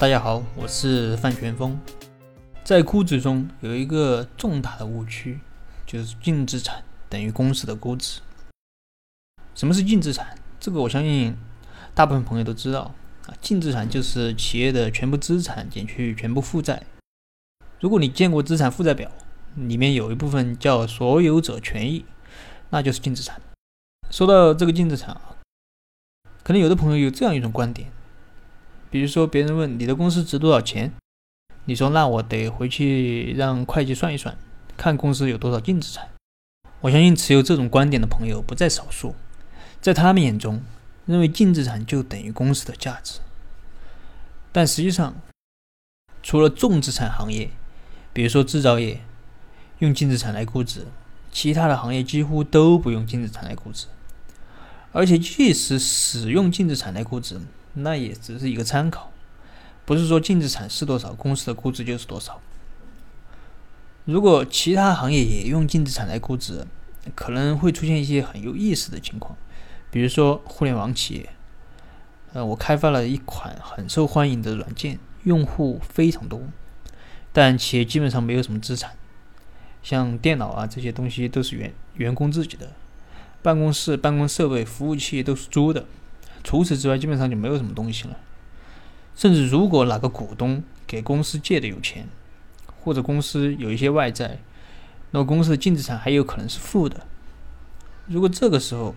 大家好，我是范全峰。在估值中有一个重大的误区，就是净资产等于公司的估值。什么是净资产？这个我相信大部分朋友都知道啊。净资产就是企业的全部资产减去全部负债。如果你见过资产负债表，里面有一部分叫所有者权益，那就是净资产。说到这个净资产啊，可能有的朋友有这样一种观点。比如说，别人问你的公司值多少钱，你说那我得回去让会计算一算，看公司有多少净资产。我相信持有这种观点的朋友不在少数，在他们眼中，认为净资产就等于公司的价值。但实际上，除了重资产行业，比如说制造业，用净资产来估值，其他的行业几乎都不用净资产来估值。而且，即使使用净资产来估值，那也只是一个参考，不是说净资产是多少，公司的估值就是多少。如果其他行业也用净资产来估值，可能会出现一些很有意思的情况。比如说互联网企业，呃，我开发了一款很受欢迎的软件，用户非常多，但企业基本上没有什么资产，像电脑啊这些东西都是员员工自己的，办公室、办公设备、服务器都是租的。除此之外，基本上就没有什么东西了。甚至如果哪个股东给公司借的有钱，或者公司有一些外债，那么公司的净资产还有可能是负的。如果这个时候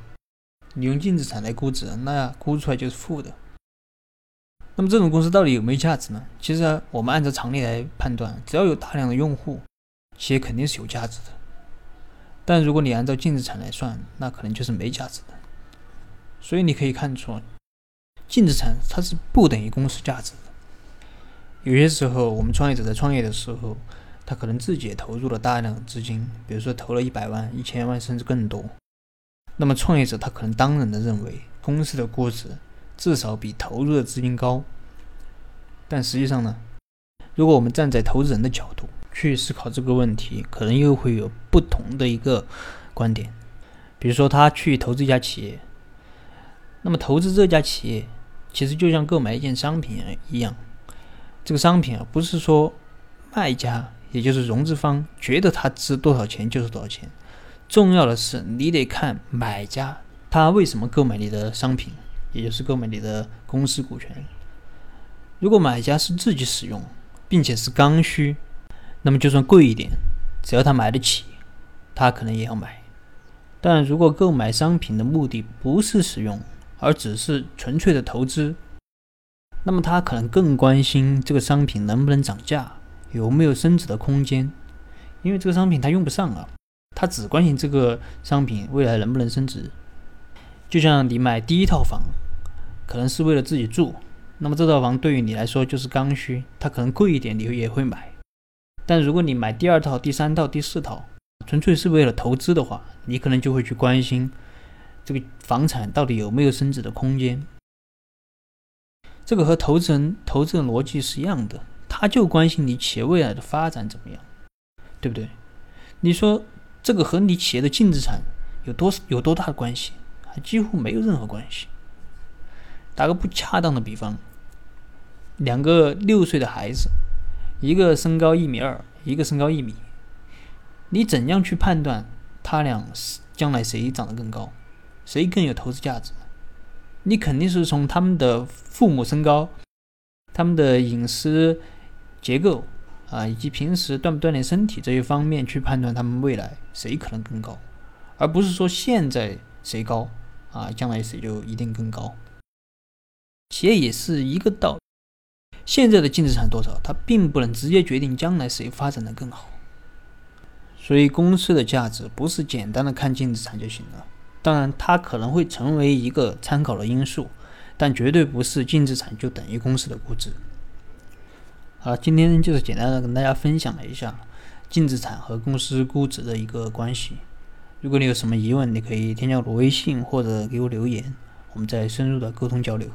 你用净资产来估值，那估出来就是负的。那么这种公司到底有没有价值呢？其实我们按照常理来判断，只要有大量的用户，企业肯定是有价值的。但如果你按照净资产来算，那可能就是没价值的。所以你可以看出，净资产它是不等于公司价值的。有些时候，我们创业者在创业的时候，他可能自己也投入了大量的资金，比如说投了一百万、一千万甚至更多。那么创业者他可能当然的认为公司的估值至少比投入的资金高。但实际上呢，如果我们站在投资人的角度去思考这个问题，可能又会有不同的一个观点。比如说他去投资一家企业。那么投资这家企业，其实就像购买一件商品一样。这个商品啊，不是说卖家，也就是融资方觉得它值多少钱就是多少钱。重要的是，你得看买家他为什么购买你的商品，也就是购买你的公司股权。如果买家是自己使用，并且是刚需，那么就算贵一点，只要他买得起，他可能也要买。但如果购买商品的目的不是使用，而只是纯粹的投资，那么他可能更关心这个商品能不能涨价，有没有升值的空间。因为这个商品他用不上啊，他只关心这个商品未来能不能升值。就像你买第一套房，可能是为了自己住，那么这套房对于你来说就是刚需，它可能贵一点你也会买。但如果你买第二套、第三套、第四套，纯粹是为了投资的话，你可能就会去关心。这个房产到底有没有升值的空间？这个和投资人投资的逻辑是一样的，他就关心你企业未来的发展怎么样，对不对？你说这个和你企业的净资产有多有多大的关系？还几乎没有任何关系。打个不恰当的比方，两个六岁的孩子，一个身高一米二，一个身高一米，你怎样去判断他俩将来谁长得更高？谁更有投资价值？你肯定是从他们的父母身高、他们的饮食结构啊，以及平时锻不锻炼身体这些方面去判断他们未来谁可能更高，而不是说现在谁高啊，将来谁就一定更高。企业也是一个道理，现在的净资产多少，它并不能直接决定将来谁发展的更好。所以，公司的价值不是简单的看净资产就行了。当然，它可能会成为一个参考的因素，但绝对不是净资产就等于公司的估值。好，今天就是简单的跟大家分享了一下净资产和公司估值的一个关系。如果你有什么疑问，你可以添加我的微信或者给我留言，我们再深入的沟通交流。